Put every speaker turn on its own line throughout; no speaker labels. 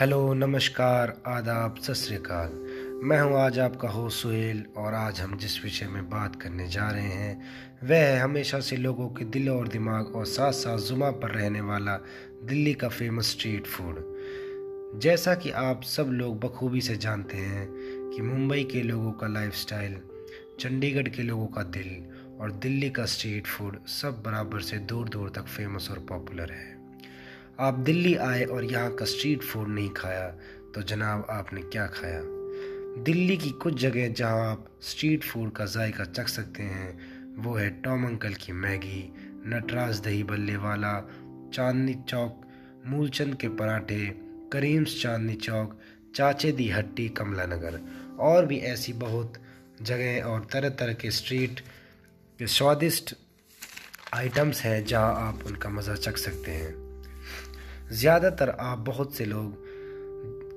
Hello, नमस्कार, आदाब, सत श्रीकाल मैं हूँ आज आपका हो सुहेल और आज हम जिस विषय में बात करने जा रहे हैं, वह है हमेशा से लोगों के दिल और दिमाग और साथ साथ जुमा पर रहने वाला दिल्ली का फ़ेमस स्ट्रीट फ़ूड जैसा कि आप सब लोग बखूबी से जानते हैं कि मुंबई के लोगों का लाइफस्टाइल चंडीगढ़ के लोगों का दिल और दिल्ली का स्ट्रीट फ़ूड सब बराबर से दूर दूर तक फ़ेमस और पॉपुलर है। आप दिल्ली आए और यहाँ का स्ट्रीट फ़ूड नहीं खाया तो जनाब आपने क्या खाया? दिल्ली की कुछ जगह जहाँ आप स्ट्रीट फ़ूड का जायका चख सकते हैं, वो है टॉम अंकल की मैगी, नटराज दही बल्ले वाला, चांदनी चौक, मूलचंद के पराठे, करीम्स चांदनी चौक, चाचे दी हट्टी कमला नगर और भी ऐसी बहुत जगह और तरह तरह के स्ट्रीट के स्वादिष्ट आइटम्स हैं जहाँ आप उनका मज़ा चख सकते हैं। ज़्यादातर आप बहुत से लोग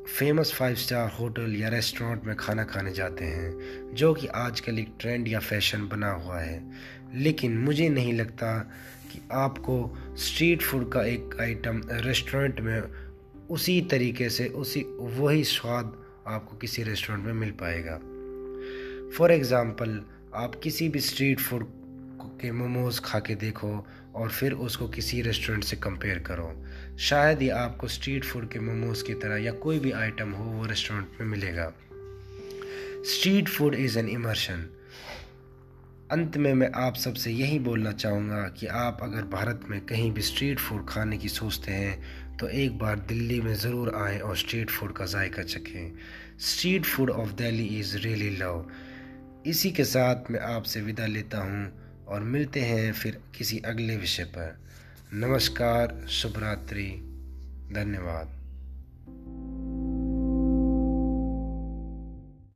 फ़ेमस फाइव स्टार होटल या रेस्टोरेंट में खाना खाने जाते हैं, जो कि आजकल एक ट्रेंड या फ़ैशन बना हुआ है। लेकिन मुझे नहीं लगता कि आपको स्ट्रीट फ़ूड का एक आइटम रेस्टोरेंट में उसी तरीके से, उसी, वही स्वाद आपको किसी रेस्टोरेंट में मिल पाएगा। फॉर एग्ज़ाम्पल आप किसी भी स्ट्रीट फ़ूड के मोमोज़ खा के देखो और फिर उसको किसी रेस्टोरेंट से कंपेयर करो। शायद ही आपको स्ट्रीट फ़ूड के मोमोज़ की तरह या कोई भी आइटम हो, वो रेस्टोरेंट में मिलेगा। Street food is an immersion अंत में मैं आप सबसे यही बोलना चाहूँगा कि आप अगर भारत में कहीं भी स्ट्रीट फ़ूड खाने की सोचते हैं तो एक बार दिल्ली में ज़रूर आएँ और स्ट्रीट फ़ूड का जायका चखें। Street food of Delhi is really love इसी के साथ मैं आपसे विदा लेता हूँ। और मिलते हैं फिर किसी अगले विषय पर। नमस्कार शुभरात्रि धन्यवाद।